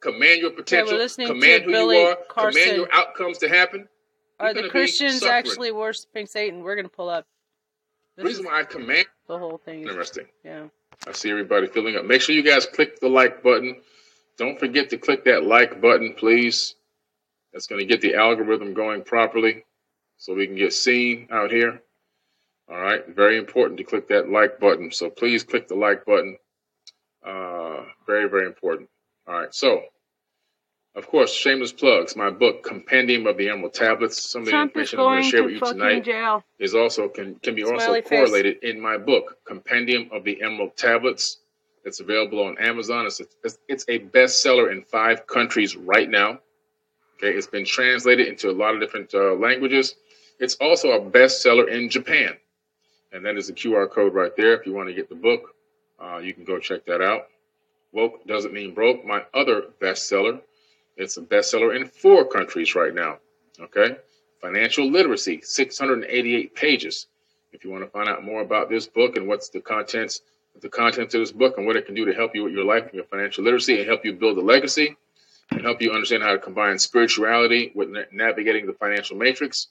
command your potential, we're command who Billy you are, Carson. command your outcomes to happen. Are the Christians actually worshiping Satan? We're gonna pull up. The reason why I command the whole thing. Interesting. yeah. I see everybody filling up. Make sure you guys click the like button. Don't forget to click that like button, please. That's going to get the algorithm going properly so we can get seen out here. All right. Very important to click that like button. So please click the like button. Uh, very, very important. All right. So, of course, shameless plugs. My book, Compendium of the Emerald Tablets. Some of the Trump is information I'm going to share with you fucking tonight jail. is also can can be also face. correlated in my book, Compendium of the Emerald Tablets. It's available on Amazon. It's a, it's, it's a bestseller in five countries right now. Okay, it's been translated into a lot of different uh, languages. It's also a bestseller in Japan, and that is the QR code right there. If you want to get the book, uh, you can go check that out. Woke doesn't mean broke. My other bestseller, it's a bestseller in four countries right now. Okay, Financial Literacy, 688 pages. If you want to find out more about this book and what's the contents, the contents of this book and what it can do to help you with your life and your financial literacy and help you build a legacy and help you understand how to combine spirituality with navigating the financial matrix,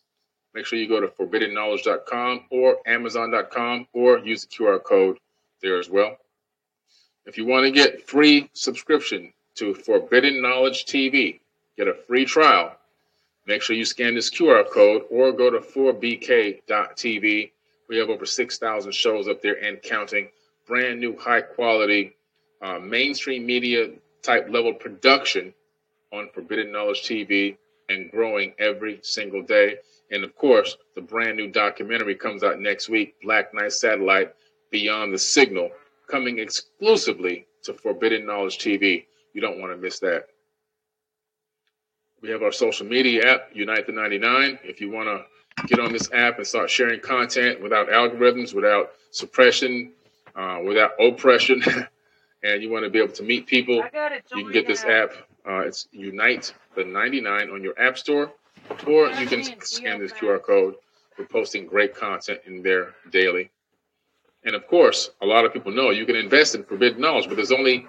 make sure you go to forbiddenknowledge.com or amazon.com or use the QR code there as well. If you want to get free subscription to Forbidden Knowledge TV, get a free trial, make sure you scan this QR code or go to 4bk.tv. We have over 6,000 shows up there and counting. Brand new, high quality, uh, mainstream media type level production on Forbidden Knowledge TV and growing every single day. And of course, the brand new documentary comes out next week Black Knight Satellite Beyond the Signal, coming exclusively to Forbidden Knowledge TV. You don't want to miss that. We have our social media app, Unite the 99. If you want to get on this app and start sharing content without algorithms, without suppression, uh, without oppression, and you want to be able to meet people, I got it. you can get this app. Uh, it's Unite the 99 on your app store, or you can scan this QR code. We're posting great content in there daily. And of course, a lot of people know you can invest in forbidden knowledge, but there's only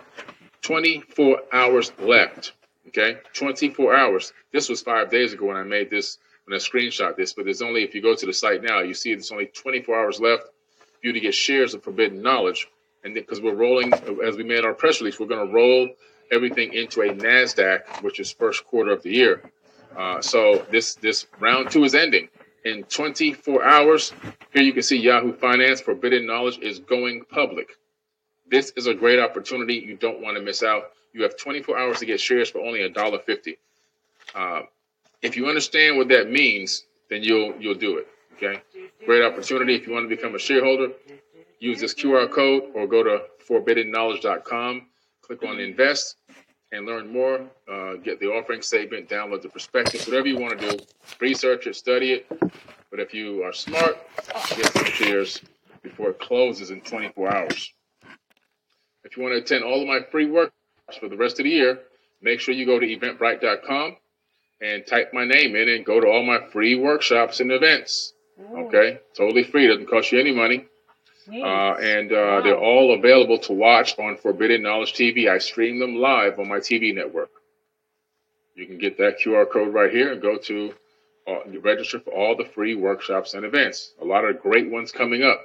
24 hours left. Okay, 24 hours. This was five days ago when I made this, when I screenshot this, but there's only, if you go to the site now, you see there's only 24 hours left for you to get shares of forbidden knowledge. And because we're rolling, as we made our press release, we're going to roll everything into a NASDAQ, which is first quarter of the year. Uh, so this this round two is ending in 24 hours. Here you can see Yahoo Finance Forbidden Knowledge is going public. This is a great opportunity. You don't want to miss out. You have 24 hours to get shares for only $1.50. Uh, if you understand what that means, then you'll you'll do it. Okay, great opportunity. If you want to become a shareholder, use this QR code or go to forbiddenknowledge.com, click on invest, and learn more. Uh, get the offering statement, download the prospectus, whatever you want to do. Research it, study it. But if you are smart, get some shares before it closes in 24 hours. If you want to attend all of my free workshops for the rest of the year, make sure you go to eventbrite.com and type my name in and go to all my free workshops and events. Okay, totally free, doesn't cost you any money. Uh, and uh, they're all available to watch on Forbidden Knowledge TV. I stream them live on my TV network. You can get that QR code right here and go to uh, register for all the free workshops and events. A lot of great ones coming up.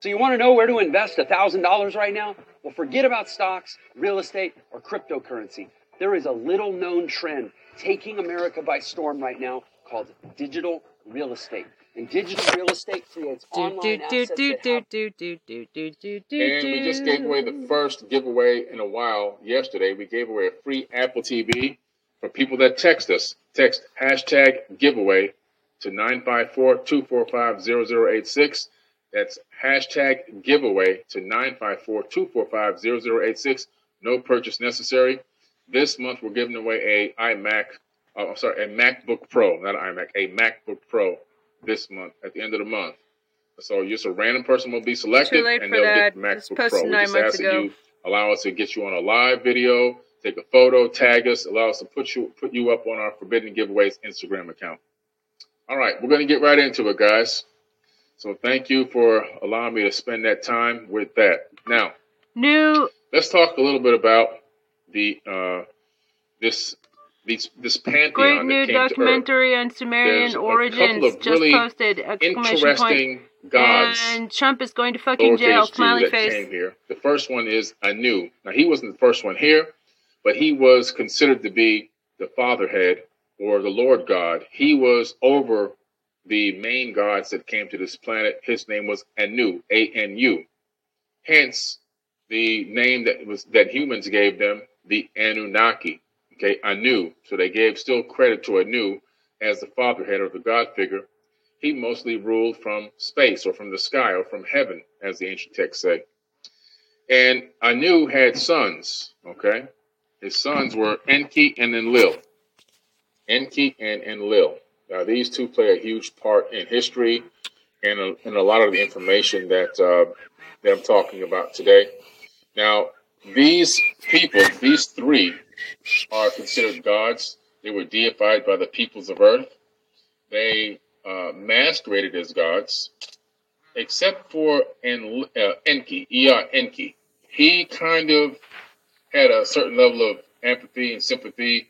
So you want to know where to invest $1,000 right now? Well, forget about stocks, real estate, or cryptocurrency. There is a little known trend taking America by storm right now called digital real estate. And digital real estate creates Do online do do assets do that do have do do do do do do. And we just gave away the first giveaway in a while yesterday. We gave away a free Apple TV for people that text us. Text hashtag giveaway to 954 245 0086. That's hashtag giveaway to 954 245 0086. No purchase necessary. This month we're giving away a iMac, oh, I'm sorry, a MacBook Pro, not an iMac, a MacBook Pro this month at the end of the month. So just a random person will be selected and they'll that. get the MacBook Pro. We just ask that you allow us to get you on a live video, take a photo, tag us, allow us to put you put you up on our Forbidden Giveaways Instagram account. All right, we're going to get right into it, guys. So thank you for allowing me to spend that time with that. Now, New let's talk a little bit about the uh, this these this pantheon Great that new came to Earth. documentary on Sumerian There's a origins of just really posted! Exclamation point. Interesting gods. And Trump is going to fucking jail. Smiley face. The first one is Anu. Now he wasn't the first one here, but he was considered to be the fatherhead or the Lord God. He was over the main gods that came to this planet. His name was Anu, A N U. Hence the name that was that humans gave them, the Anunnaki. Okay, Anu. So they gave still credit to Anu as the fatherhead or the God figure. He mostly ruled from space or from the sky or from heaven, as the ancient texts say. And Anu had sons. Okay, his sons were Enki and Enlil. Enki and Enlil. Now, these two play a huge part in history and a, and a lot of the information that uh, that I'm talking about today. Now, these people, these three, are considered gods. They were deified by the peoples of Earth. They uh, masqueraded as gods, except for en- uh, Enki, Ea Enki. He kind of had a certain level of empathy and sympathy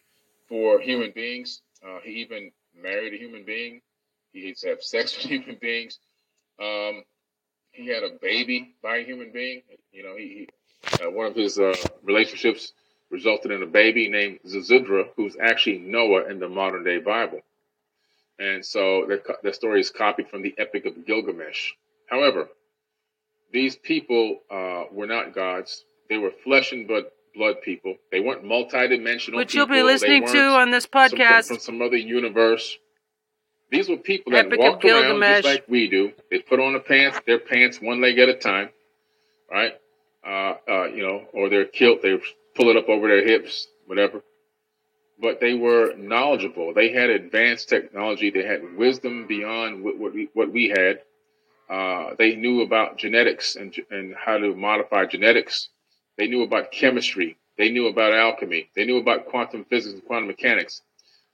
for human beings. Uh, he even married a human being. He used to have sex with human beings. Um, he had a baby by a human being. You know, he, he uh, one of his uh, relationships resulted in a baby named Ziusudra, who's actually Noah in the modern day Bible. And so the, the story is copied from the Epic of Gilgamesh. However, these people uh, were not gods. They were flesh and blood, blood people. They weren't multidimensional Which people. you'll be listening to on this some- from, podcast. from some other universe. These were people that Epic walked around just like we do. They put on the pants, their pants one leg at a time, right? Uh, uh, you know, or their kilt, they pull it up over their hips, whatever. But they were knowledgeable. They had advanced technology. They had wisdom beyond what, what, we, what we had. Uh, they knew about genetics and, and how to modify genetics. They knew about chemistry. They knew about alchemy. They knew about quantum physics and quantum mechanics.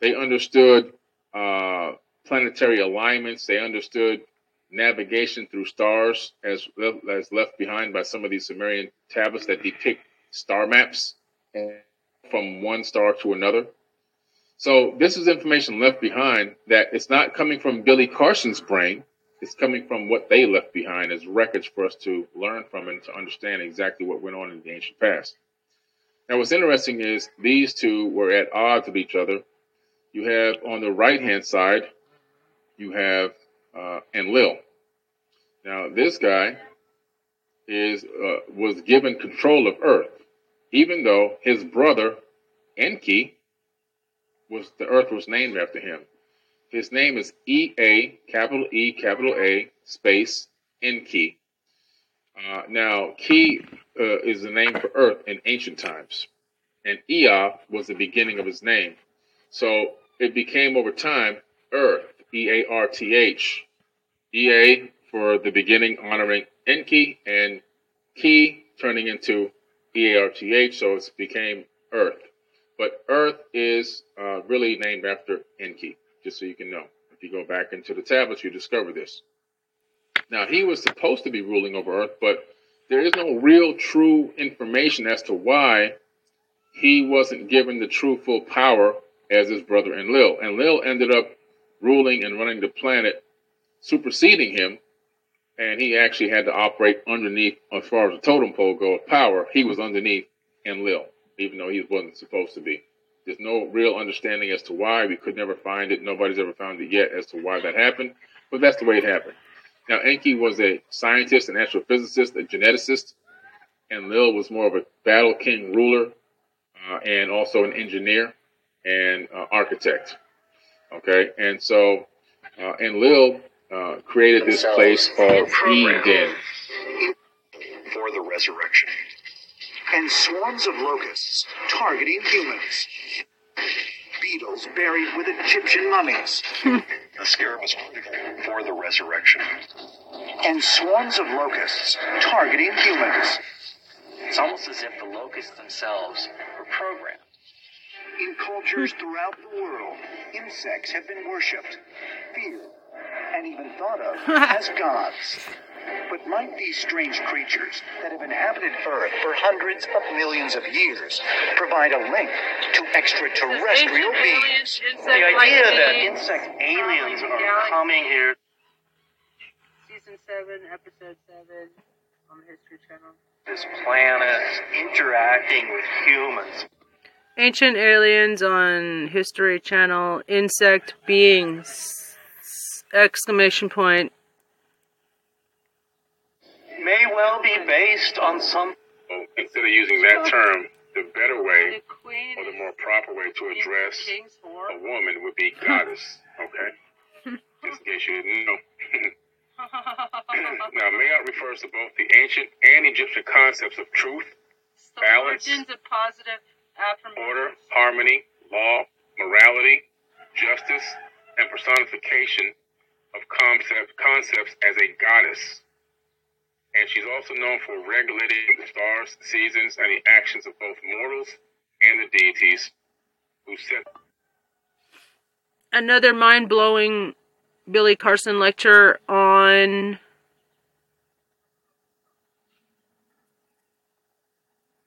They understood uh, planetary alignments. They understood navigation through stars, as as left behind by some of these Sumerian tablets that depict star maps from one star to another. So this is information left behind that it's not coming from Billy Carson's brain. It's coming from what they left behind as records for us to learn from and to understand exactly what went on in the ancient past. Now, what's interesting is these two were at odds with each other. You have on the right hand side, you have uh, Enlil. Now, this guy is uh, was given control of Earth, even though his brother Enki was the Earth was named after him. His name is E A capital E capital A space Enki. Uh, now, Ki uh, is the name for Earth in ancient times, and Ea was the beginning of his name. So it became over time Earth, E A R T H. E A for the beginning, honoring Enki, and Ki turning into E A R T H, so it became Earth. But Earth is uh, really named after Enki, just so you can know. If you go back into the tablets, you discover this. Now, he was supposed to be ruling over Earth, but there is no real true information as to why he wasn't given the true full power as his brother Enlil. And Enlil ended up ruling and running the planet, superseding him, and he actually had to operate underneath, as far as the totem pole go of power, he was underneath Enlil, even though he wasn't supposed to be. There's no real understanding as to why. We could never find it. Nobody's ever found it yet as to why that happened, but that's the way it happened. Now, Enki was a scientist, an astrophysicist, a geneticist, Enlil was more of a battle king ruler uh, and also an engineer and uh, architect. Okay, and so, uh, Enlil uh, created this place called Eden. for the resurrection. And swarms of locusts targeting humans. Beetles buried with Egyptian mummies. the scarab is critical for the resurrection. And swarms of locusts targeting humans. It's almost as if the locusts themselves were programmed. In cultures throughout the world, insects have been worshipped, feared, and even thought of as gods. But might these strange creatures that have inhabited Earth for hundreds of millions of years provide a link to extraterrestrial beings? The idea that insect aliens are coming here. Season 7, Episode 7 on the History Channel. This planet interacting with humans. Ancient aliens on History Channel. Insect beings. Exclamation point. May well be based on some So instead of using that term, the better way or the more proper way to address a woman would be goddess. Okay? Just in case you didn't know. now, Maat refers to both the ancient and Egyptian concepts of truth, the balance, origins of positive affirmation. order, harmony, law, morality, justice, and personification of concept, concepts as a goddess. And she's also known for regulating the stars, seasons, and the actions of both mortals and the deities who set Another mind blowing Billy Carson lecture on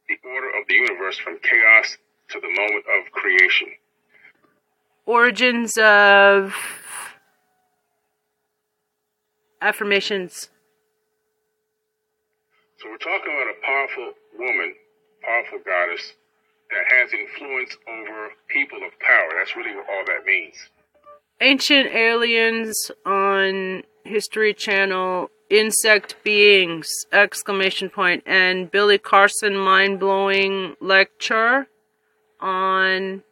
the order of the universe from chaos to the moment of creation. origins of affirmations. So we're talking about a powerful woman, powerful goddess that has influence over people of power. That's really what all that means. Ancient aliens on History Channel, insect beings, exclamation point, and Billy Carson mind blowing lecture on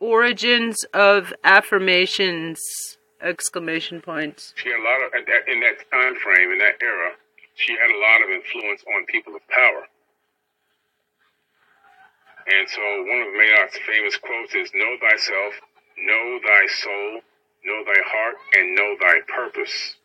origins of affirmations, exclamation points. She had a lot of at that, in that time frame, in that era. She had a lot of influence on people of power. And so one of Maat's famous quotes is, Know thyself, know thy soul, know thy heart, and know thy purpose.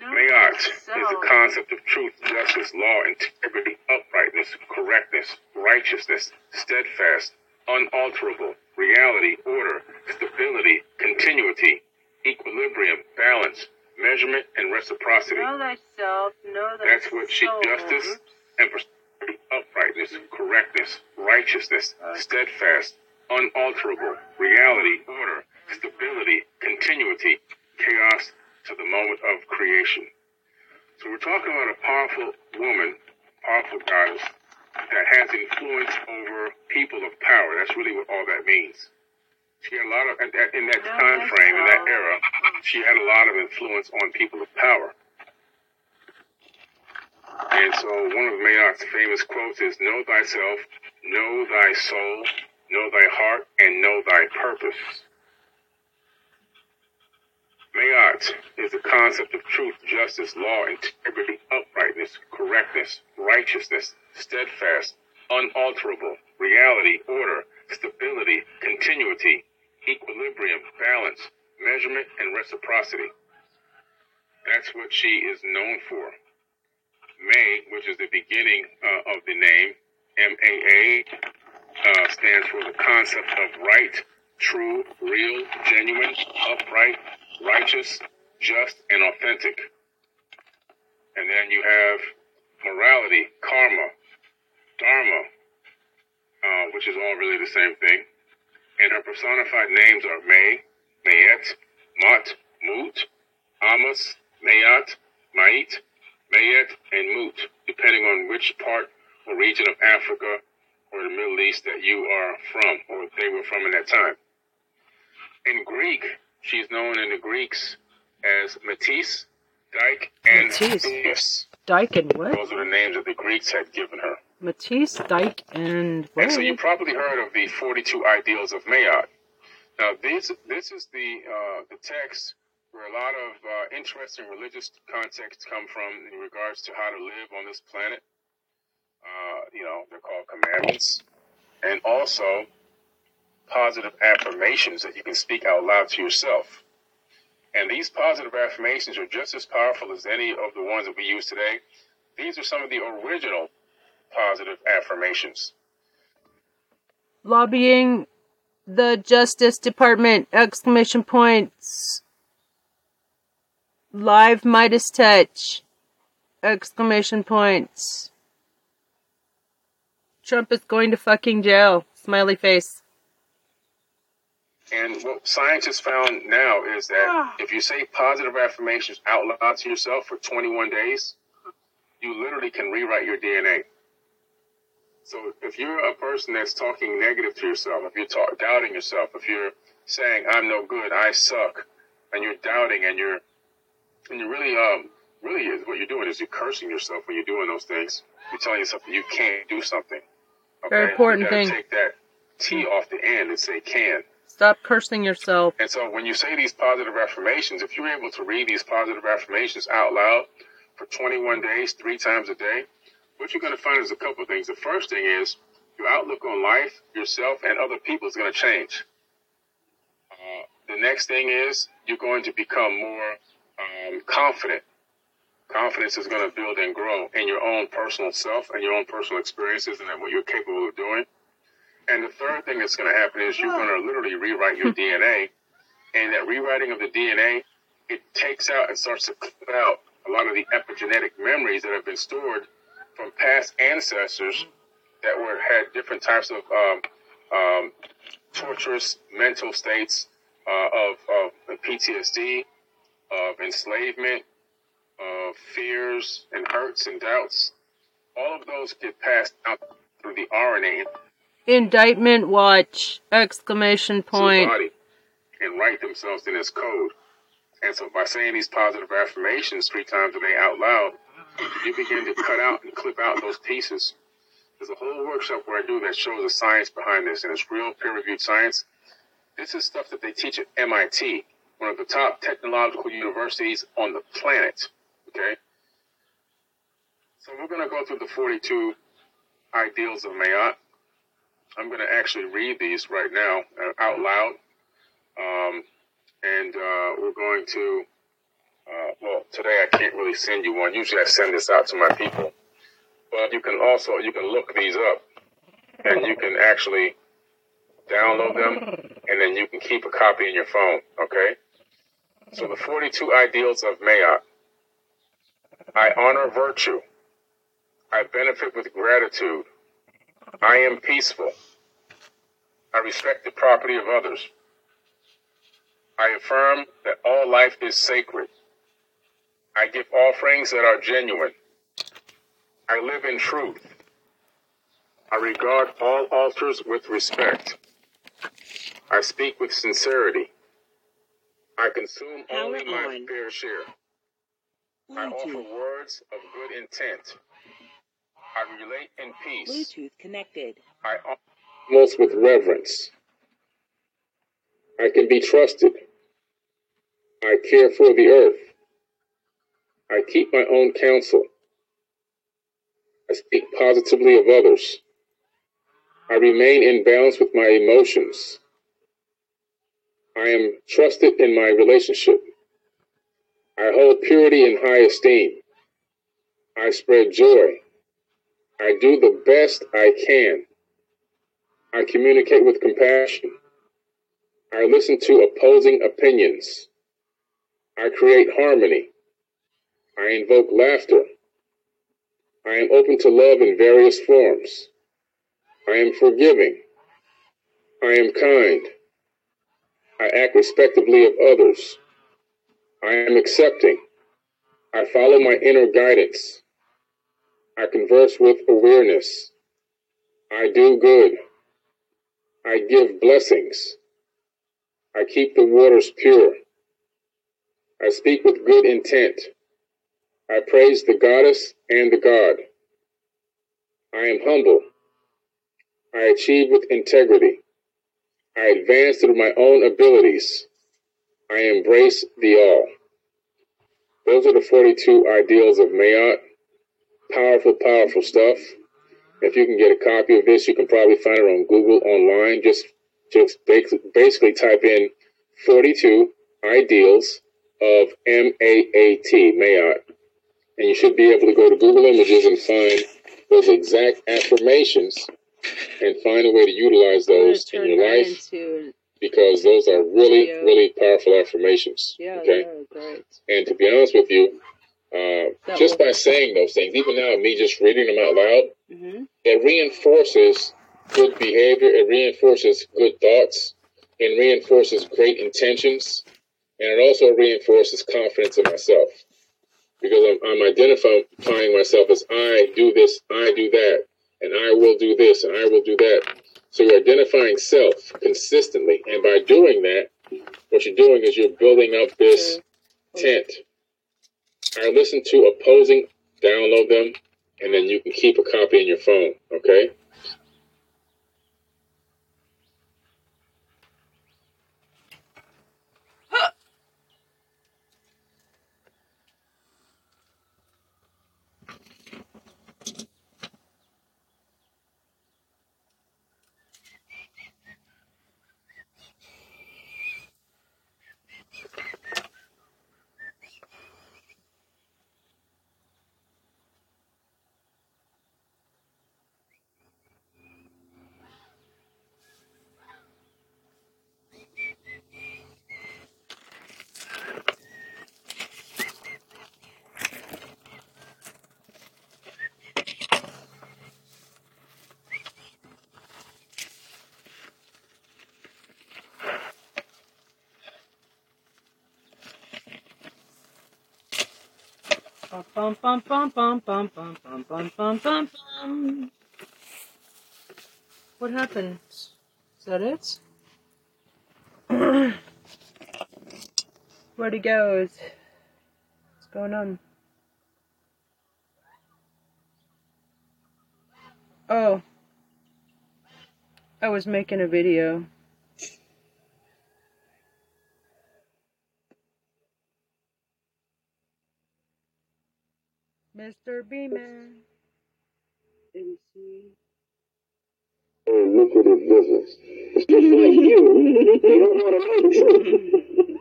Maat is the concept of truth, justice, law, integrity, uprightness, correctness, righteousness, steadfast, unalterable, reality, order, stability, continuity, equilibrium, balance, measurement, and reciprocity. Know thyself, know thy That's what she justice and uprightness, correctness, righteousness, steadfast, unalterable, reality, order, stability, continuity, chaos to the moment of creation. So we're talking about a powerful woman, powerful goddess that has influence over people of power. That's really what all that means. She had a lot of in that time frame, in that era, she had a lot of influence on people of power. And so one of Maat's famous quotes is, Know thyself, know thy soul, know thy heart, and know thy purpose. Is the concept of truth, justice, law, integrity, uprightness, correctness, righteousness, steadfast, unalterable, reality, order, stability, continuity, equilibrium, balance, measurement, and reciprocity. That's what she is known for. May, which is the beginning uh, of the name, M A A, uh, stands for the concept of right, true, real, genuine, upright, righteous, just, and authentic. And then you have morality, karma, dharma, uh, which is all really the same thing. And her personified names are May, Mayet, Mot, Mut, Amos, Mayat, Mait, Mayet, and Mut, depending on which part or region of Africa or the Middle East that you are from, or they were from in that time. In Greek, she's known in the Greeks as Matisse, Dyke, and Matisse. Thais. Dyke and what? Those are the names that the Greeks had given her. Matisse, Dyke, and what? And so you probably heard of the 42 ideals of Maat. Now, this this is the uh, the text where a lot of uh, interesting religious contexts come from in regards to how to live on this planet. Uh, you know, they're called commandments, and also positive affirmations that you can speak out loud to yourself. And these positive affirmations are just as powerful as any of the ones that we use today. These are some of the original positive affirmations. Lobbying the Justice Department! Exclamation points. Live MeidasTouch. Exclamation points. Trump is going to fucking jail. Smiley face. And what scientists found now is that if you say positive affirmations out loud to yourself for 21 days, you literally can rewrite your DNA. So if you're a person that's talking negative to yourself, if you're talk, doubting yourself, if you're saying I'm no good, I suck, and you're doubting and you're and you really um really is what you're doing is you're cursing yourself when you're doing those things. You're telling yourself that you can't do something. Very important you thing. Take that T off the end and say can. Stop cursing yourself. And so when you say these positive affirmations, if you're able to read these positive affirmations out loud for 21 days, three times a day, what you're going to find is a couple of things. The first thing is your outlook on life, yourself, and other people is going to change. Uh, the next thing is you're going to become more um, confident. Confidence is going to build and grow in your own personal self and your own personal experiences and what you're capable of doing. And the third thing that's going to happen is you're going to literally rewrite your DNA. And that rewriting of the DNA, it takes out and starts to clip out a lot of the epigenetic memories that have been stored from past ancestors that were had different types of um, um, torturous mental states uh, of, of PTSD, of enslavement, of fears and hurts and doubts. All of those get passed out through the RNA Indictment watch. Exclamation point. body and write themselves in this code. And so by saying these positive affirmations three times a day out loud, you begin to cut out and clip out those pieces. There's a whole workshop where I do that shows the science behind this, and it's real peer-reviewed science. This is stuff that they teach at MIT, one of the top technological universities on the planet. Okay? So we're going to go through the 42 ideals of Maat. I'm going to actually read these right now uh, out loud. Um, and uh, we're going to, uh, well, today I can't really send you one. Usually I send this out to my people. But you can also, you can look these up and you can actually download them and then you can keep a copy in your phone, okay? So the 42 ideals of Maat. I honor virtue. I benefit with gratitude. I am peaceful. I respect the property of others. I affirm that all life is sacred. I give offerings that are genuine. I live in truth. I regard all altars with respect. I speak with sincerity. I consume only my on. fair share. I offer Bluetooth. words of good intent. I relate in peace. Bluetooth connected. I with reverence. I can be trusted. I care for the earth. I keep my own counsel. I speak positively of others. I remain in balance with my emotions. I am trusted in my relationship. I hold purity in high esteem. I spread joy. I do the best I can. I communicate with compassion. I listen to opposing opinions. I create harmony. I invoke laughter. I am open to love in various forms. I am forgiving. I am kind. I act respectfully of others. I am accepting. I follow my inner guidance. I converse with awareness. I do good. I give blessings. I keep the waters pure. I speak with good intent. I praise the goddess and the god. I am humble. I achieve with integrity. I advance through my own abilities. I embrace the all. Those are the 42 ideals of Maat. Powerful, powerful stuff. If you can get a copy of this, you can probably find it on Google online. Just, just basically, type in 42 ideals of M-A-A-T, Maat. And you should be able to go to Google Images and find those exact affirmations and find a way to utilize those in your life because those are really, Yeah. really powerful affirmations. Yeah, Okay. great. And to be honest with you, uh, just by saying those things, even now, me just reading them out loud, Mm-hmm. it reinforces good behavior, it reinforces good thoughts, and reinforces great intentions, and it also reinforces confidence in myself. Because I'm, I'm identifying myself as I do this, I do that, and I will do this, and I will do that. So you're identifying self consistently, and by doing that, what you're doing is you're building up this tent. I listen to opposing, download them, and then you can keep a copy in your phone. Okay. What happened? Is that it? Where'd he go? What's going on? Oh. I was making a video. Mr. Beeman. MC. And look at his business. You. You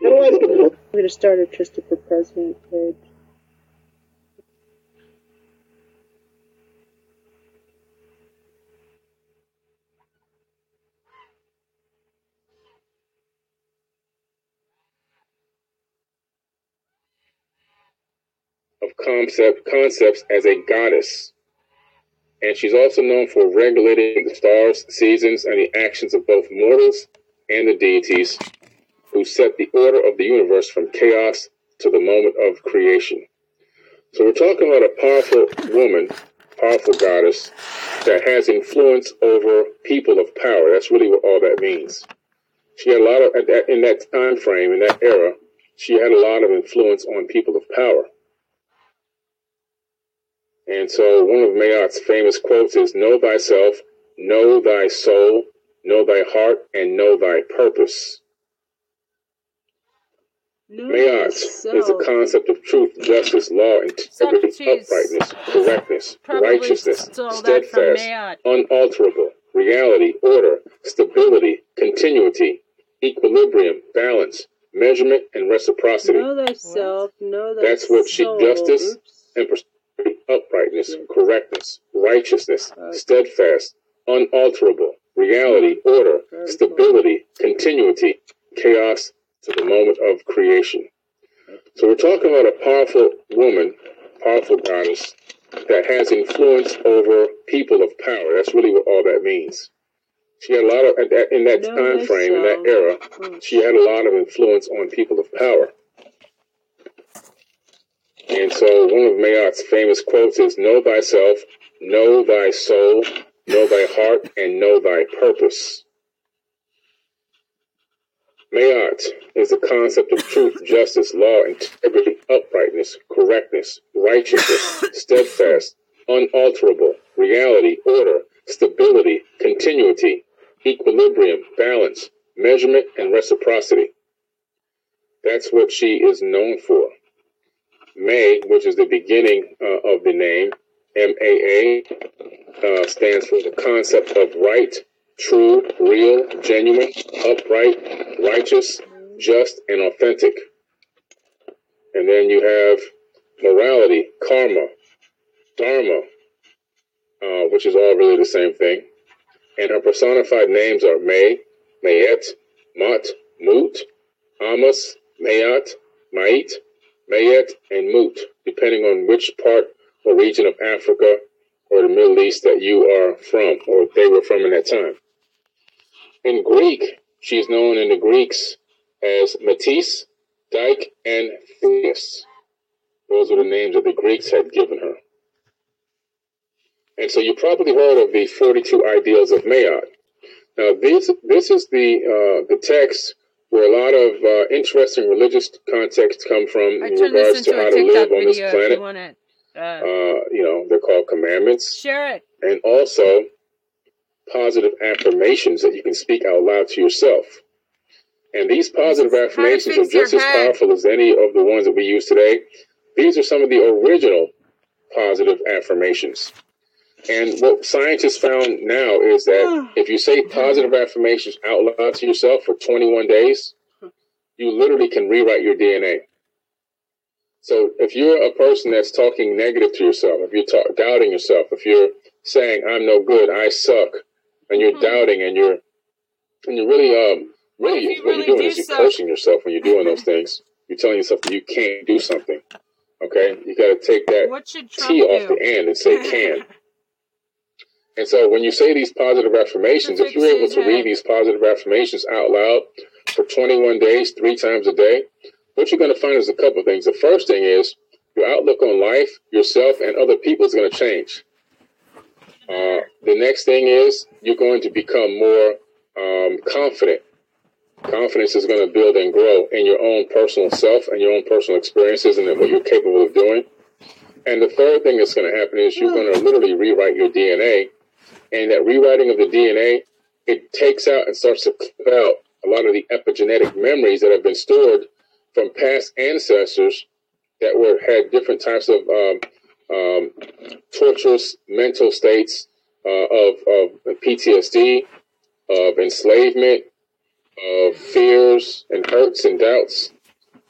don't. I'm going to start a Trista for President page. Concept concepts as a goddess. And she's also known for regulating the stars, seasons, and the actions of both mortals and the deities who set the order of the universe from chaos to the moment of creation. So we're talking about a powerful woman, powerful goddess that has influence over people of power. That's really what all that means. She had a lot of in that time frame, in that era, she had a lot of influence on people of power. And so one of Maat's famous quotes is Know thyself, know thy soul, know thy heart, and know thy purpose. Maat is the concept of truth, justice, law, integrity, uprightness, correctness, righteousness, stole that from steadfast, unalterable, reality, order, stability, continuity, equilibrium, balance, measurement, and reciprocity. Know thyself, know thy That's what she justice Oops. and uprightness, correctness, righteousness, steadfast, unalterable, reality, order, stability, continuity, chaos to the moment of creation. So we're talking about a powerful woman, powerful goddess that has influence over people of power. That's really what all that means. She had a lot of in that time frame, in that era, she had a lot of influence on people of power. And so one of Maat's famous quotes is Know thyself, know thy soul, know thy heart, and know thy purpose. Maat is the concept of truth, justice, law, integrity, uprightness, correctness, righteousness, steadfast, unalterable, reality, order, stability, continuity, equilibrium, balance, measurement, and reciprocity. That's what she is known for. May, which is the beginning uh, of the name, M A A, uh, stands for the concept of right, true, real, genuine, upright, righteous, just, and authentic. And then you have morality, karma, dharma, uh, which is all really the same thing. And her personified names are May, Mayet, Mot, Mut, Amos, Mayat, Mait, Mayet, and Moot, depending on which part or region of Africa or the Middle East that you are from or they were from in that time. In Greek, she is known in the Greeks as Matisse, Dyke, and Theus. Those are the names that the Greeks had given her. And so you probably heard of the 42 ideals of Maat. Now, this, this is the, uh, the text where a lot of uh, interesting religious contexts come from I in regards this to how to live on this planet. you want to uh, Uh, you know, they're called commandments share it. and also positive affirmations that you can speak out loud to yourself. And these positive affirmations are just as head. powerful as any of the ones that we use today. These are some of the original positive affirmations. And what scientists found now is that if you say positive affirmations out loud to yourself for 21 days, you literally can rewrite your DNA. So if you're a person that's talking negative to yourself, if you're ta- doubting yourself, if you're saying I'm no good, I suck, and you're Mhm. doubting and you're and you're really um really you what really you're doing do is you're cursing yourself when you're doing those things. You're telling yourself that you can't do something. Okay, you got to take that What should Trump T off do? the end and say can. And so when you say these positive affirmations, if you're able to read these positive affirmations out loud for 21 days, three times a day, what you're going to find is a couple of things. The first thing is your outlook on life, yourself, and other people is going to change. Uh, the next thing is you're going to become more um, confident. Confidence is going to build and grow in your own personal self and your own personal experiences and what you're capable of doing. And the third thing that's going to happen is you're going to literally rewrite your DNA. And that rewriting of the DNA, it takes out and starts to clip out a lot of the epigenetic memories that have been stored from past ancestors that were had different types of um, um, torturous mental states uh, of, of PTSD, of enslavement, of fears and hurts and doubts.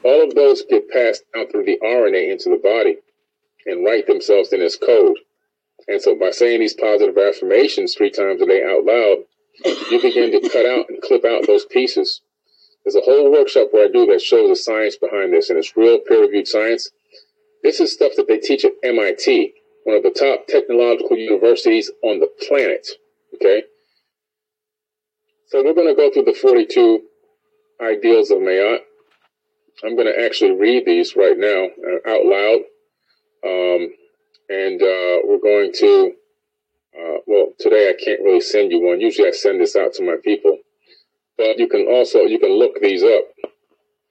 All of those get passed out through the RNA into the body and write themselves in as code. And so by saying these positive affirmations three times a day out loud, you begin to cut out and clip out those pieces. There's a whole workshop where I do that shows the science behind this, and it's real peer reviewed science. This is stuff that they teach at MIT, one of the top technological universities on the planet. Okay? So we're going to go through the 42 ideals of Maat. I'm going to actually read these right now uh, out loud. Um, and uh, we're going to, uh, well, today I can't really send you one. Usually I send this out to my people. But you can also, you can look these up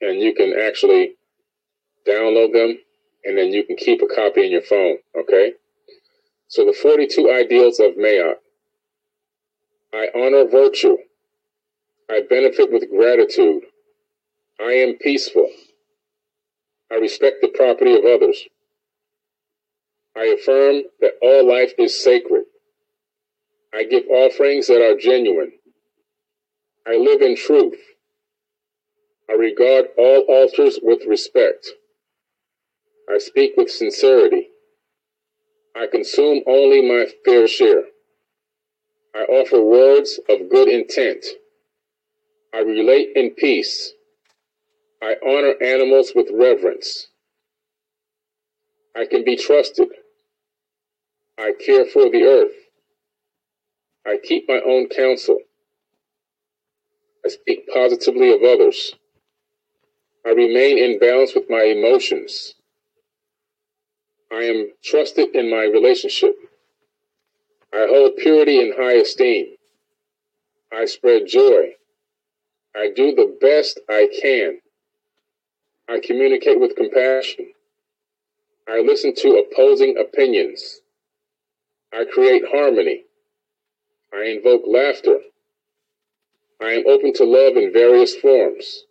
and you can actually download them and then you can keep a copy in your phone, okay? So the 42 ideals of Maat. I honor virtue. I benefit with gratitude. I am peaceful. I respect the property of others. I affirm that all life is sacred. I give offerings that are genuine. I live in truth. I regard all altars with respect. I speak with sincerity. I consume only my fair share. I offer words of good intent. I relate in peace. I honor animals with reverence. I can be trusted. I care for the earth. I keep my own counsel. I speak positively of others. I remain in balance with my emotions. I am trusted in my relationship. I hold purity in high esteem. I spread joy. I do the best I can. I communicate with compassion. I listen to opposing opinions. I create harmony. I invoke laughter. I am open to love in various forms.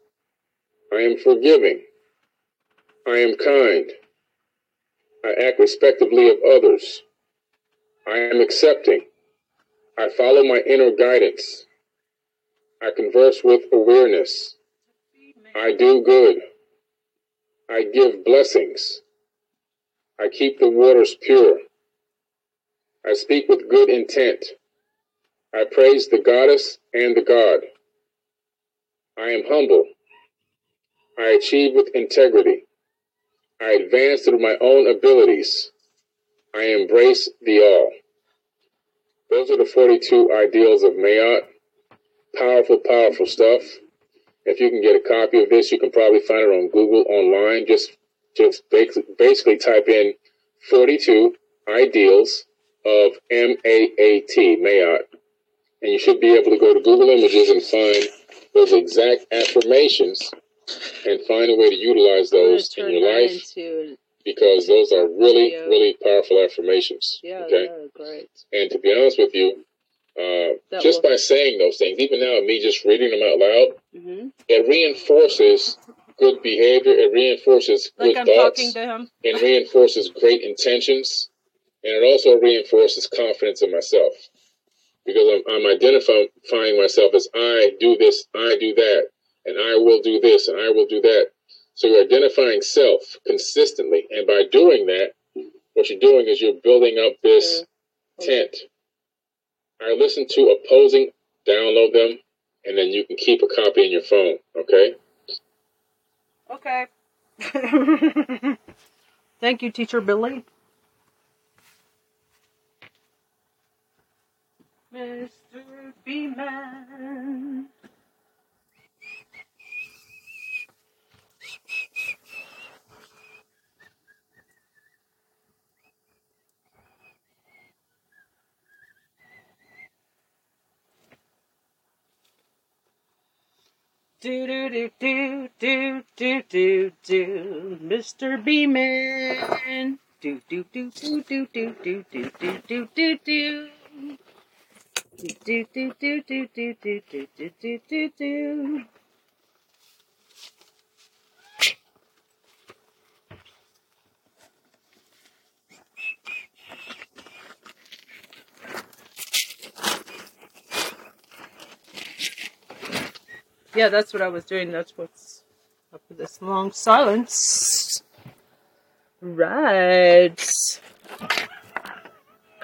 I am forgiving. I am kind. I act respectfully of others. I am accepting. I follow my inner guidance. I converse with awareness. I do good. I give blessings. I keep the waters pure. I speak with good intent. I praise the goddess and the god. I am humble. I achieve with integrity. I advance through my own abilities. I embrace the all. Those are the 42 ideals of Maat. Powerful, powerful stuff. If you can get a copy of this, you can probably find it on Google online. Just, just basically type in 42 ideals of M-A-A-T, Maat. And you should be able to go to Google Images and find those exact affirmations and find a way to utilize those in your life because those are really, video. really powerful affirmations. Yeah, okay? great. And to be honest with you, uh, just by saying those things, even now, me just reading them out loud, mm-hmm. it reinforces good behavior. It reinforces like good I'm thoughts. Talking to him. it reinforces great intentions, and it also reinforces confidence in myself because I'm, I'm identifying myself as I do this, I do that, and I will do this, and I will do that. So you're identifying self consistently, and by doing that, what you're doing is you're building up this mm-hmm. tent. I listen to opposing, download them, and then you can keep a copy in your phone. Okay. Okay. Thank you, Teacher Billy. Mr. B-Man. Do do do do do do do do Mr. Do do do do do do do do do do do do do do do do do do do do do do do. Yeah, that's what I was doing. That's what's up with this long silence. Right.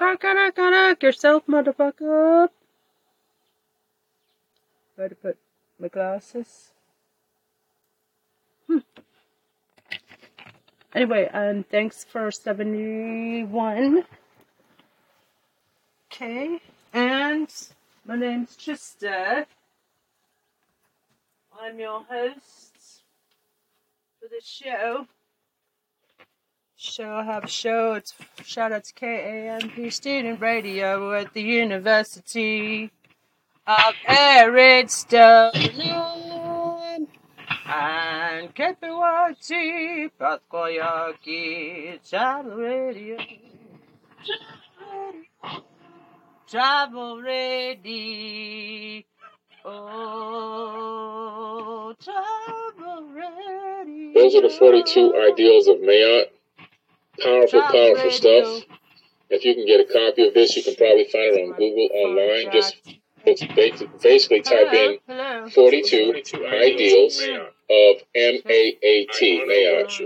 Cock, cock, cock, yourself, motherfucker. Where to put my glasses? Hmm. Anyway, um, thanks for 71. Okay, and my name's Trista. I'm your host for the show show. Have show. It's shout out to KAMP Student Radio at the University of Redstone and KPYT Pathkoyaki Travel Radio. Travel ready. Oh, travel ready. Those are the 42 ideals of Maat powerful, powerful stuff. If you can get a copy of this, you can probably find it on Google online. Just basically type in 42 ideals of M-A-A-T, Maat.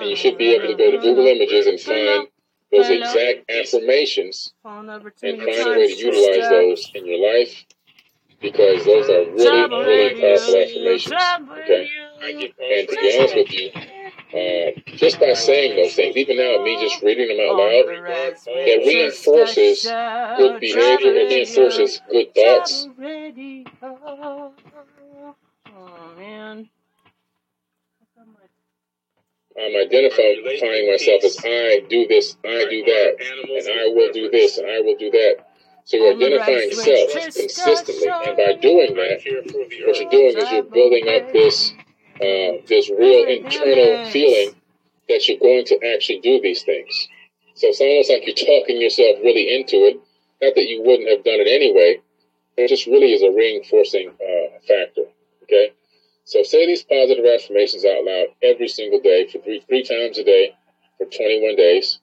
And you should be able to go to Google Images and find those exact affirmations and find a way to utilize those in your life because those are really, really powerful affirmations. Okay? And to be honest with you, just by saying those things, even now, me just reading them out loud, it reinforces good behavior, it reinforces good thoughts. Oh, man. I'm identifying myself as I do this, I do that, and I will do this, and I will do that. So you're identifying self consistently, and by doing that, what you're doing is you're building up this uh, this real internal feeling that you're going to actually do these things. So it's almost like you're talking yourself really into it. Not that you wouldn't have done it anyway. It just really is a reinforcing uh, factor. Okay. So say these positive affirmations out loud every single day for three three times a day for 21 days.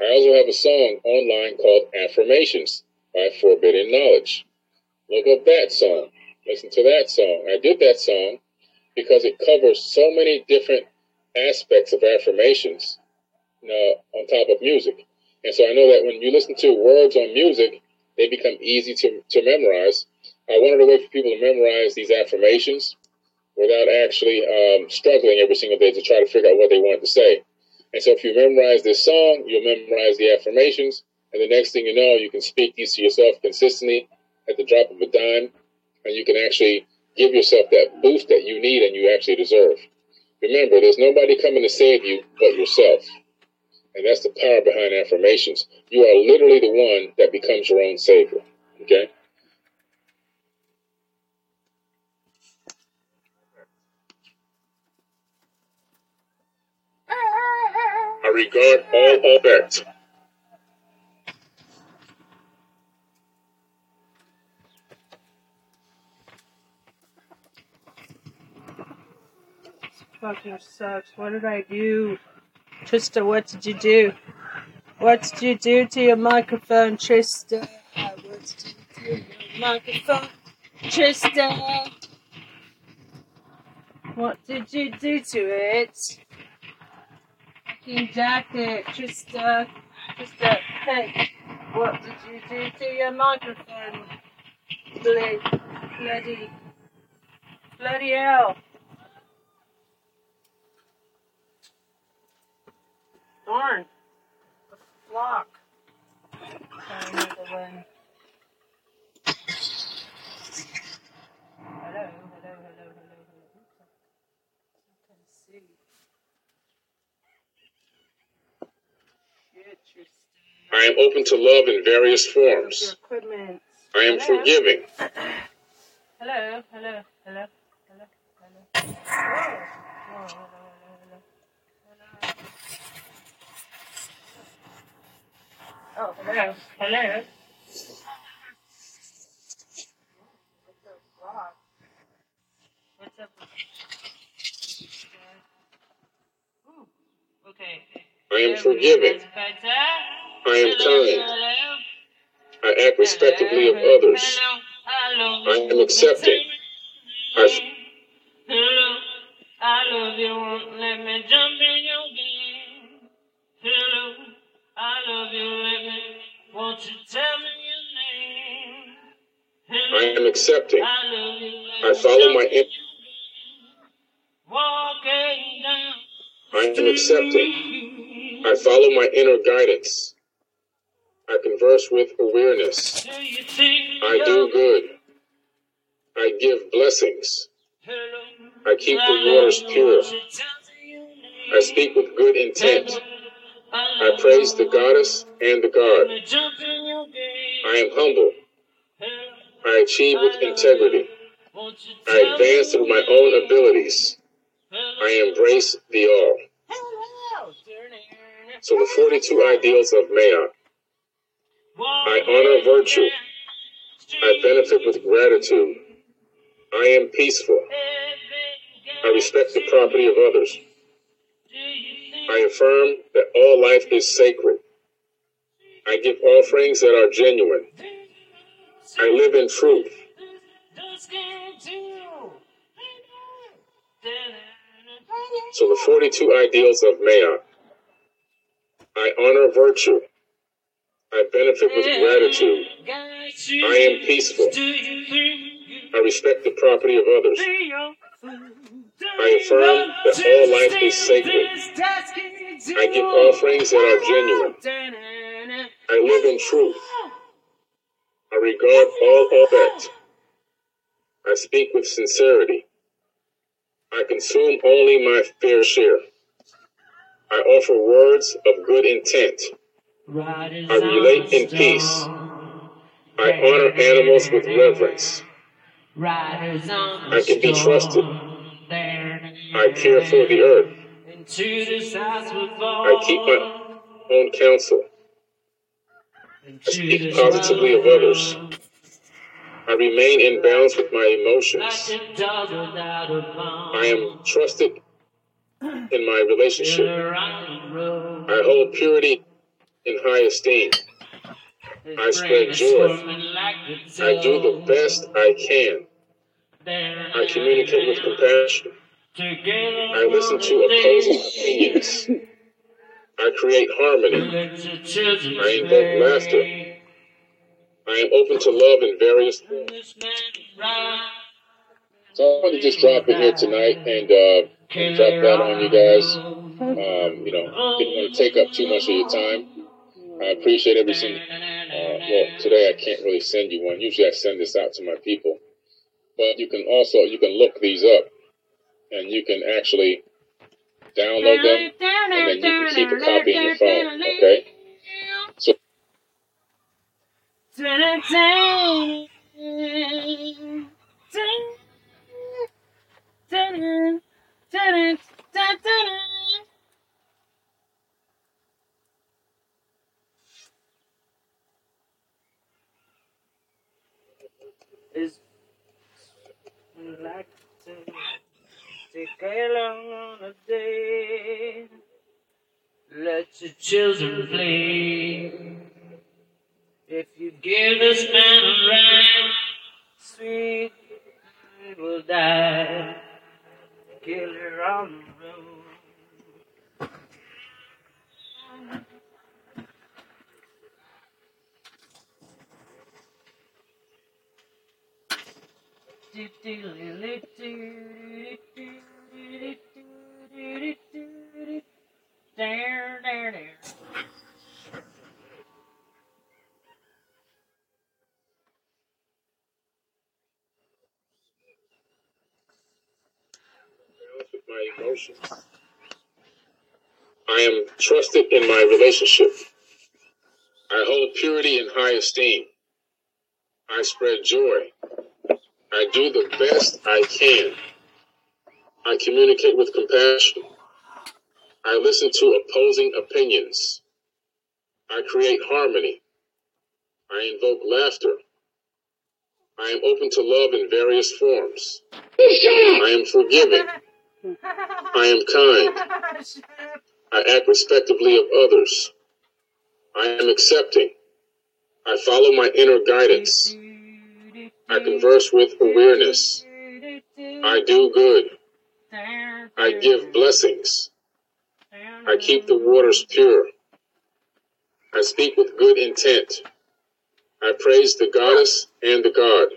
I also have a song online called Affirmations by Forbidden Knowledge. Look up that song. Listen to that song. I did that song because it covers so many different aspects of affirmations you know, on top of music. And so I know that when you listen to words on music, they become easy to, to memorize. I wanted a way for people to memorize these affirmations without actually um, struggling every single day to try to figure out what they want to say. And so if you memorize this song, you'll memorize the affirmations, and the next thing you know, you can speak these to yourself consistently at the drop of a dime, and you can actually give yourself that boost that you need and you actually deserve. Remember, there's nobody coming to save you but yourself. And that's the power behind affirmations. You are literally the one that becomes your own savior. Okay? I regard all effects. Fucking sucks. What did I do? Trista, what did you do? What did you do to your microphone, Trista? What did you do to your microphone, Trista? What did you do to it? Fucking jack it, Trista. Trista, hey, what did you do to your microphone? Bloody, bloody, bloody hell. Darn. The flock. Try another one. Hello, hello, hello, hello, hello. I can see. I am open to love in various forms. equipment. I am Hello? forgiving. Hello, hello, hello, hello, hello. Oh, oh, hello, hello, hello. Hello. Oh, hello, hello. What's up, What's up? Ooh, okay. I am There we go, forgiving. that's better. I am Hello, kind. hello. I act respectfully of others. I am accepting. I f- Hello, I love you. Won't let me jump in your game. Hello, I love you. Let. Won't you tell me your name? I am accepting. I love you. I follow my in in- your game. Walking down I am accepting. I follow my inner guidance. I converse with awareness. Do you think I do good. I give blessings. I keep the waters pure. I speak with good intent. I praise the goddess and the god. I am humble. I achieve with integrity. I advance through my own abilities. I embrace the all. So the 42 ideals of Maat. I honor virtue. I benefit with gratitude. I am peaceful. I respect the property of others. I affirm that all life is sacred. I give offerings that are genuine. I live in truth. So the 42 ideals of Maat. I honor virtue. I benefit with gratitude. I am peaceful. I respect the property of others. I affirm that all life is sacred. I give offerings that are genuine. I live in truth. I regard all effect. I speak with sincerity. I consume only my fair share. I offer words of good intent. I relate in peace. I honor animals with reverence. I can be trusted. I care for the earth. I keep my own counsel. I speak positively of others. I remain in balance with my emotions. I am trusted in my relationship. I hold purity in high esteem. I spread joy. I do the best I can. I communicate with compassion. I listen to opposing opinions. I create harmony. I invoke laughter. I am open to love in various. So I wanted to just drop in here tonight and, uh, and drop that on you guys. Um, you know, didn't want to take up too much of your time. I appreciate every single. Uh, well, today I can't really send you one. Usually I send this out to my people, but you can also you can look these up, and you can actually download them, and then you can keep a copy in your phone. Okay. So Is like to take on a day. Let your children play. If you give this man a ride, sweet he will die. Killer on the road. There, there, there. with I am trusted in my relationship. I hold purity in high esteem. I spread joy. I do the best I can. I communicate with compassion. I listen to opposing opinions. I create harmony. I invoke laughter. I am open to love in various forms. I am forgiving. I am kind. I act respectfully of others. I am accepting. I follow my inner guidance. I converse with awareness. I do good. I give blessings. I keep the waters pure. I speak with good intent. I praise the goddess and the god.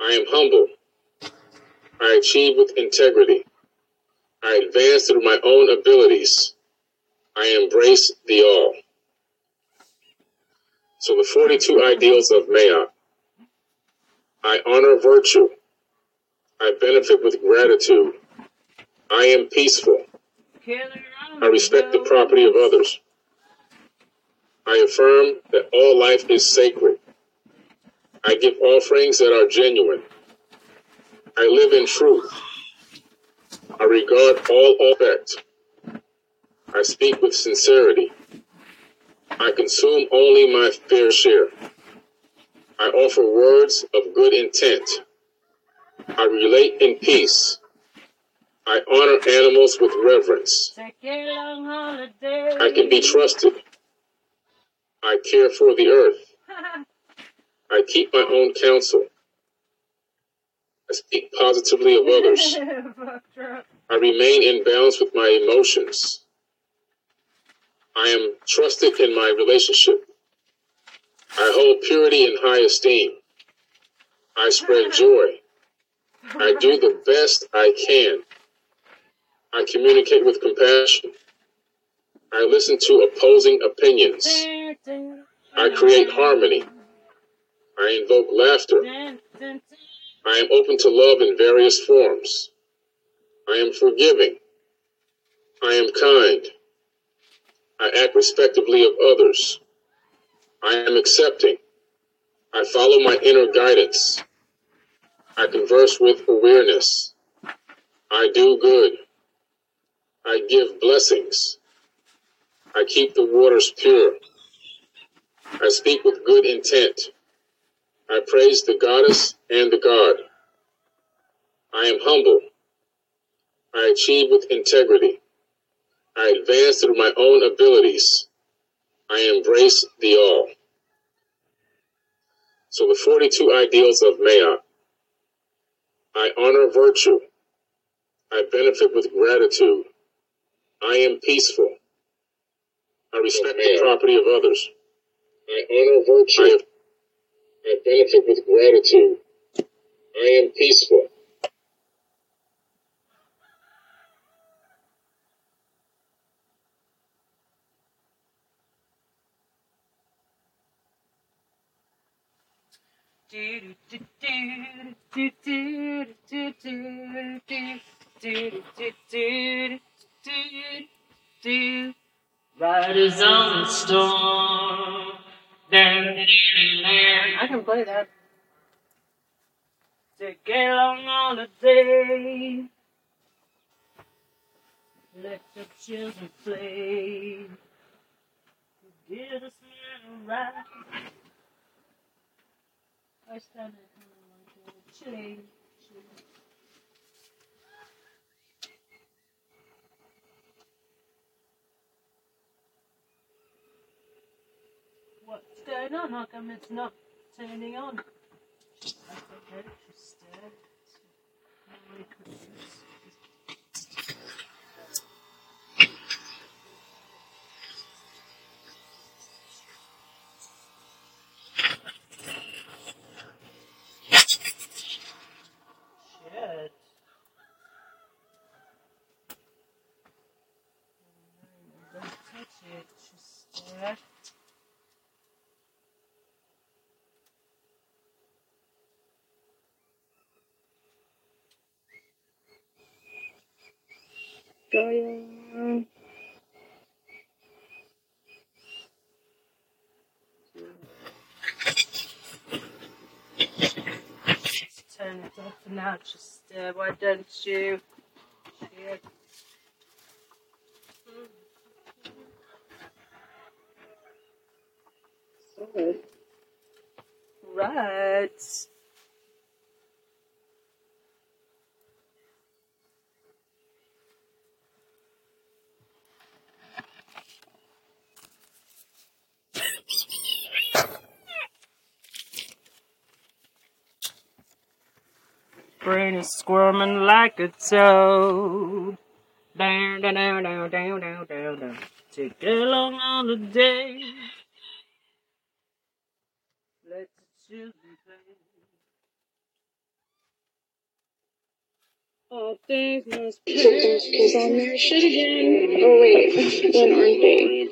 I am humble. I achieve with integrity. I advance through my own abilities. I embrace the all. So the 42 ideals of Maat. I honor virtue. I benefit with gratitude. I am peaceful. I respect the property of others. I affirm that all life is sacred. I give offerings that are genuine. I live in truth. I regard all respect. I speak with sincerity. I consume only my fair share. I offer words of good intent. I relate in peace. I honor animals with reverence. I can be trusted. I care for the earth. I keep my own counsel. I speak positively of others. I remain in balance with my emotions. I am trusted in my relationship. I hold purity in high esteem. I spread joy. I do the best I can. I communicate with compassion. I listen to opposing opinions. I create harmony. I invoke laughter. I am open to love in various forms. I am forgiving. I am kind. I act respectfully of others. I am accepting. I follow my inner guidance. I converse with awareness. I do good. I give blessings. I keep the waters pure. I speak with good intent. I praise the goddess and the god. I am humble. I achieve with integrity. I advance through my own abilities. I embrace the all. So the 42 ideals of Maat. I honor virtue. I benefit with gratitude. I am peaceful. I respect the property of others. I honor virtue. I, I benefit with gratitude. I am peaceful. Riders on the storm. I can play that. Take a long holiday. Let the children play. Give us a ride. I like a chilly. What's going on? How come it's not turning on? That's okay, just. Don't touch it, just uh, Gaia. Just turn it off for now. Just uh, why don't you? Sorry. Right. Brain is squirming like a toad. Down, down, down, down, down, down, down, down. Take a long holiday. Let the children play. All things must So Gospel's on there shit again. Oh wait, when aren't they?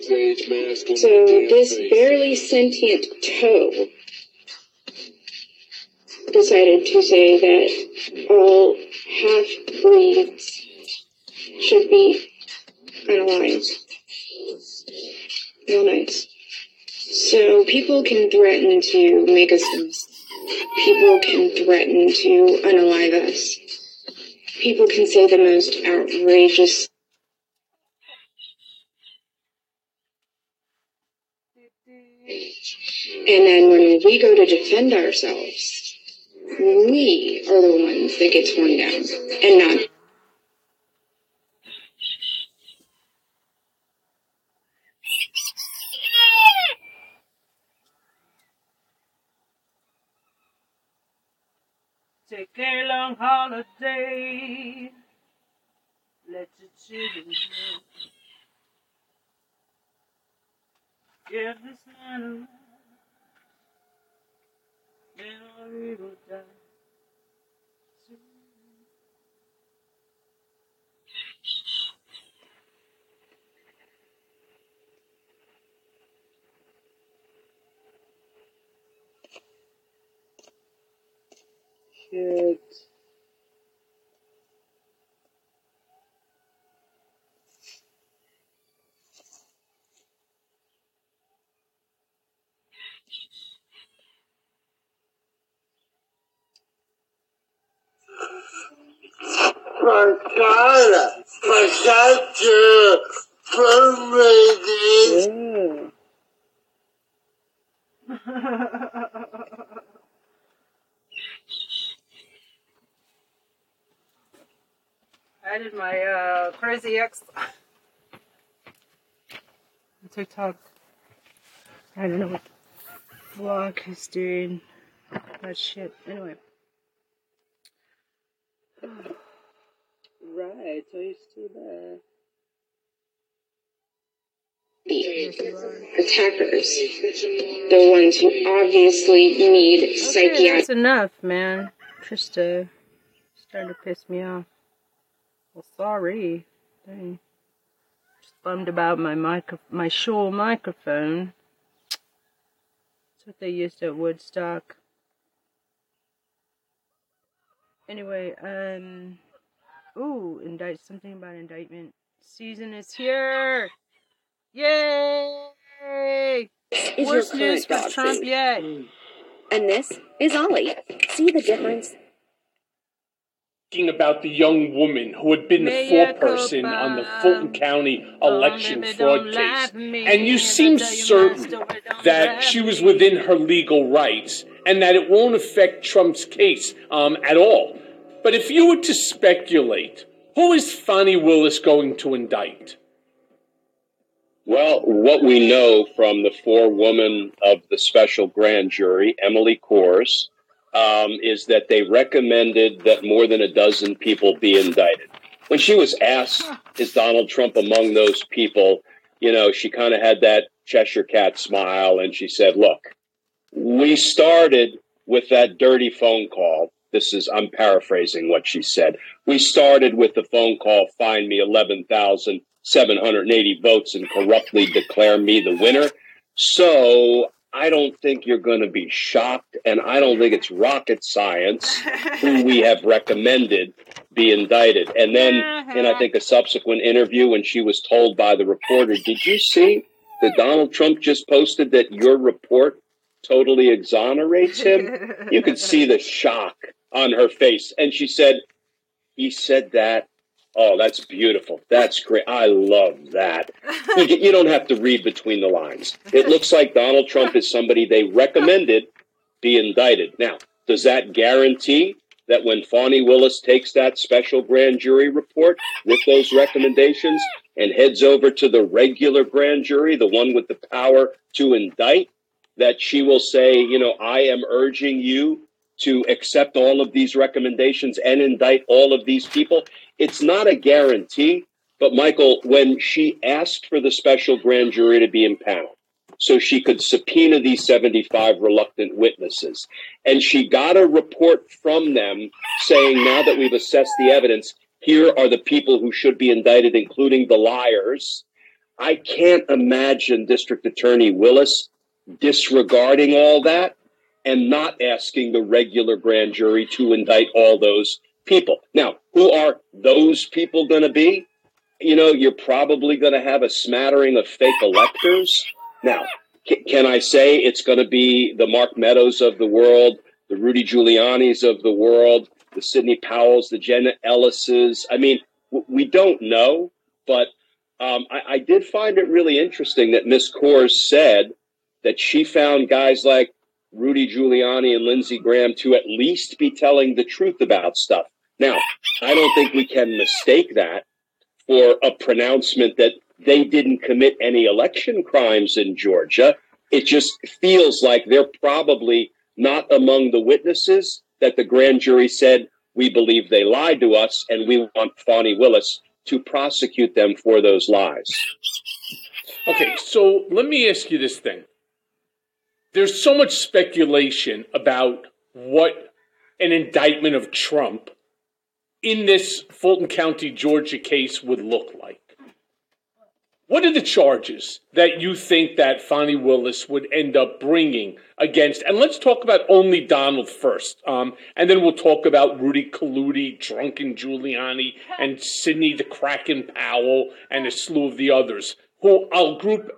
So this barely sentient toe decided to say that all half breeds should be unalive. Real nice. So people can threaten to make us. People can threaten to unalive us. People can say the most outrageous And then when we go to defend ourselves, we are the ones that get torn down and not Take a long holiday. Let your children play. Give this man soon. Shit. Pascal, Pascal, tu peux m'aider? Yeah. I did my uh, crazy ex TikTok. I don't know what vlog is doing. That shit. Anyway. Right, so you're still there. be Yes, you are. Attackers. The ones who obviously need Okay, psychiatric that's enough, man. Trista. Starting to piss me off. Well, sorry. Dang. Just bummed about my micro- my Shure microphone. That's what they used at Woodstock. Anyway, um, ooh, indict something about indictment season is here. Yay! is Worst news for Trump food. yet. And this is Ollie. See the difference? Talking about the young woman who had been the foreperson on the Fulton County election baby, fraud case. laugh at me. And you seem tell you my certain that she was within her legal rights and that it won't affect Trump's case um, at all. But if you were to speculate, who is Fani Willis going to indict? Well, what we know from the four women of the special grand jury, Emily Kohrs, um, is that they recommended that more than a dozen people be indicted. When she was asked, is Donald Trump among those people, you know, she kind of had that Cheshire cat smile and she said, look, we started with that dirty phone call. This is, I'm paraphrasing what she said. We started with the phone call, find me 11,780 votes and corruptly declare me the winner. So I don't think you're going to be shocked. And I don't think it's rocket science who we have recommended be indicted. And then uh-huh. in, I think, a subsequent interview when she was told by the reporter, did you see that Donald Trump just posted that your report totally exonerates him? You could see the shock on her face. And she said, he said that. Oh, that's beautiful. That's great. I love that. You, don't have to read between the lines. It looks like Donald Trump is somebody they recommended be indicted. Now, does that guarantee that when Fani Willis takes that special grand jury report with those recommendations and heads over to the regular grand jury, the one with the power to indict, that she will say, you know, I am urging you to accept all of these recommendations and indict all of these people. It's not a guarantee, but Michael, when she asked for the special grand jury to be impaneled, so she could subpoena these 75 reluctant witnesses, and she got a report from them saying, now that we've assessed the evidence, here are the people who should be indicted, including the liars. I can't imagine District Attorney Willis disregarding all that and not asking the regular grand jury to indict all those people. Now, who are those people going to be? You know, you're probably going to have a smattering of fake electors. Now, c- can I say it's going to be the Mark Meadows of the world, the Rudy Giuliani's of the world, the Sidney Powells, the Jenna Ellises? I mean, w- we don't know, but um, I, I did find it really interesting that Miss Kohrs said that she found guys like Rudy Giuliani and Lindsey Graham to at least be telling the truth about stuff. Now, I don't think we can mistake that for a pronouncement that they didn't commit any election crimes in Georgia. It just feels like they're probably not among the witnesses that the grand jury said, we believe they lied to us and we want Fani Willis to prosecute them for those lies. Okay, so let me ask you this thing. There's so much speculation about what an indictment of Trump in this Fulton County, Georgia case would look like. What are the charges that you think that Fani Willis would end up bringing against? And let's talk about only Donald first, um, and then we'll talk about Rudy Colludi, Drunken Giuliani, and Sidney the Kraken Powell, and a slew of the others, who I'll group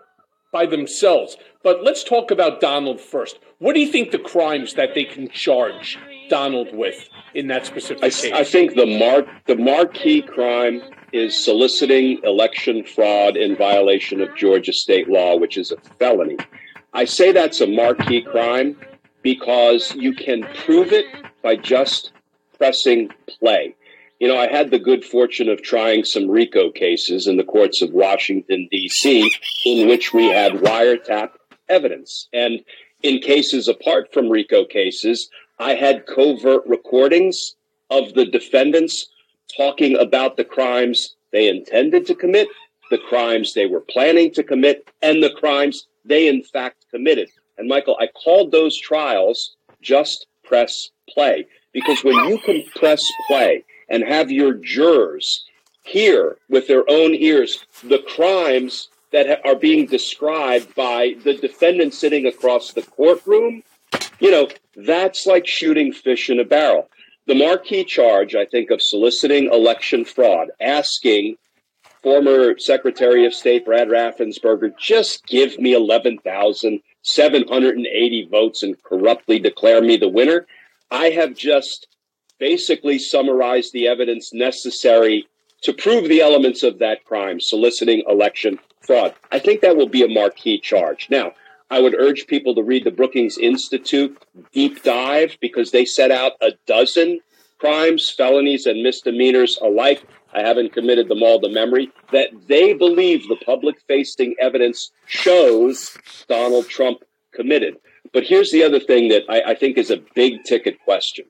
by themselves. But let's talk about Donald first. What do you think the crimes that they can charge Donald with in that specific I, case? I think the mark the marquee crime is soliciting election fraud in violation of Georgia state law, which is a felony. I say that's a marquee crime because you can prove it by just pressing play. You know, I had the good fortune of trying some RICO cases in the courts of Washington, D.C., in which we had wiretap evidence. And in cases apart from RICO cases, I had covert recordings of the defendants talking about the crimes they intended to commit, the crimes they were planning to commit, and the crimes they in fact committed. And Michael, I called those trials just press play because when you can press play and have your jurors hear with their own ears the crimes that are being described by the defendant sitting across the courtroom, you know, that's like shooting fish in a barrel. The marquee charge, I think, of soliciting election fraud, asking former Secretary of State Brad Raffensperger, just give me 11,780 votes and corruptly declare me the winner. I have just basically summarized the evidence necessary to prove the elements of that crime, soliciting election fraud. I think that will be a marquee charge. Now, I would urge people to read the Brookings Institute deep dive because they set out a dozen crimes, felonies, and misdemeanors alike. I haven't committed them all to memory that they believe the public facing evidence shows Donald Trump committed. But here's the other thing that I, I think is a big ticket question.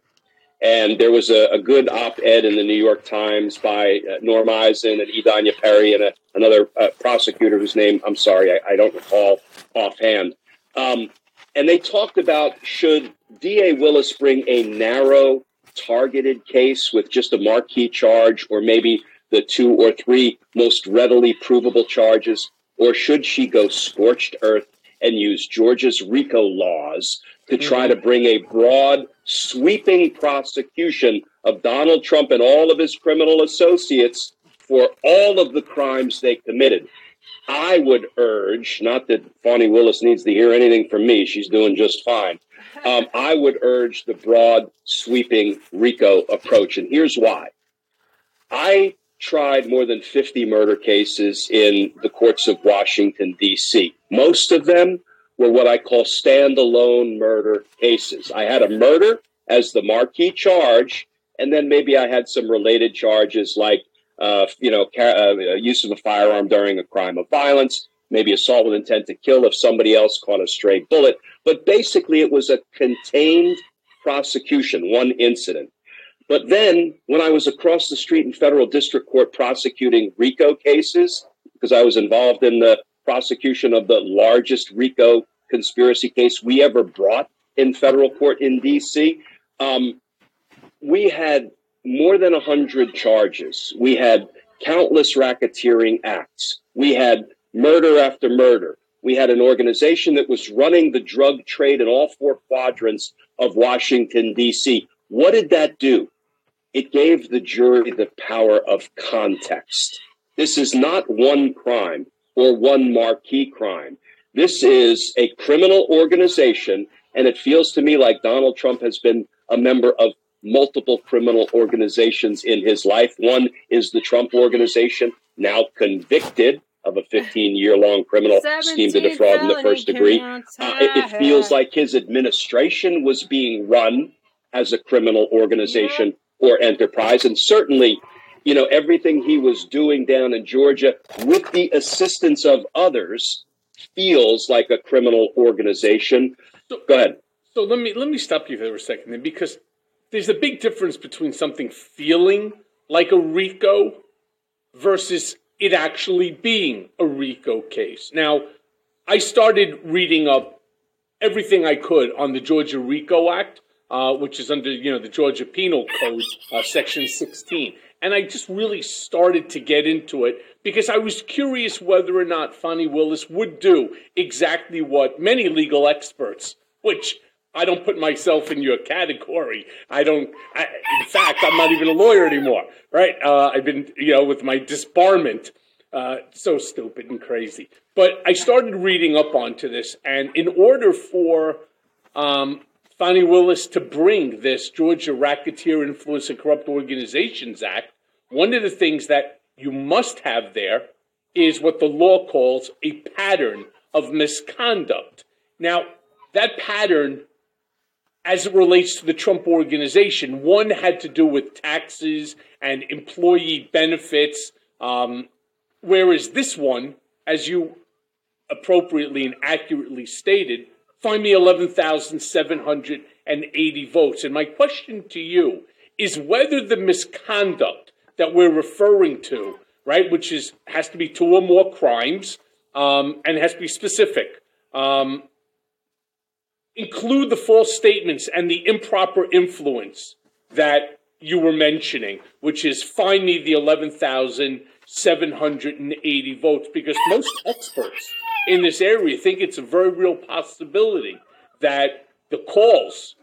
And there was a, a good op ed in the New York Times by uh, Norm Eisen and Edanya Perry and a, another uh, prosecutor whose name I'm sorry, I, I don't recall offhand. Um, and they talked about should DA Willis bring a narrow, targeted case with just a marquee charge, or maybe the two or three most readily provable charges, or should she go scorched earth and use Georgia's RICO laws to try to bring a broad, sweeping prosecution of Donald Trump and all of his criminal associates for all of the crimes they committed. I would urge, not that Fani Willis needs to hear anything from me, she's doing just fine. Um, I would urge the broad, sweeping RICO approach. And here's why. I tried more than 50 murder cases in the courts of Washington, D.C. Most of them were what I call standalone murder cases. I had a murder as the marquee charge, and then maybe I had some related charges like, uh, you know, ca- uh, use of a firearm during a crime of violence, maybe assault with intent to kill if somebody else caught a stray bullet. But basically, it was a contained prosecution, one incident. But then, when I was across the street in federal district court prosecuting RICO cases, because I was involved in the prosecution of the largest RICO conspiracy case we ever brought in federal court in DC, um, we had more than 100 charges. We had countless racketeering acts. We had murder after murder. We had an organization that was running the drug trade in all four quadrants of Washington, D.C. What did that do? It gave the jury the power of context. This is not one crime or one marquee crime. This is a criminal organization, and it feels to me like Donald Trump has been a member of multiple criminal organizations in his life. One is the Trump Organization, now convicted of a 15 year long criminal scheme to defraud in the first degree. Uh, it, it feels like his administration was being run as a criminal organization or enterprise. And certainly, you know, everything he was doing down in Georgia with the assistance of others feels like a criminal organization. So, Go ahead. So let me let me stop you for a second, then, because there's a big difference between something feeling like a RICO versus it actually being a RICO case. Now, I started reading up everything I could on the Georgia RICO Act, uh, which is under you know the Georgia Penal Code, uh, Section 16, and I just really started to get into it because I was curious whether or not Fani Willis would do exactly what many legal experts, which I don't put myself in your category. I don't. I, in fact, I'm not even a lawyer anymore. Right? Uh, I've been, you know, with my disbarment. Uh, so stupid and crazy. But I started reading up onto this, and in order for um, Fani Willis to bring this Georgia Racketeer Influence and Corrupt Organizations Act, one of the things that you must have there is what the law calls a pattern of misconduct. Now, that pattern as it relates to the Trump organization. One had to do with taxes and employee benefits, um, whereas this one, as you appropriately and accurately stated, find me 11,780 votes. And my question to you is whether the misconduct that we're referring to, right, which is has to be two or more crimes um, and has to be specific. Um, include the false statements and the improper influence that you were mentioning, which is find me the 11,780 votes, because most experts in this area think it's a very real possibility that the calls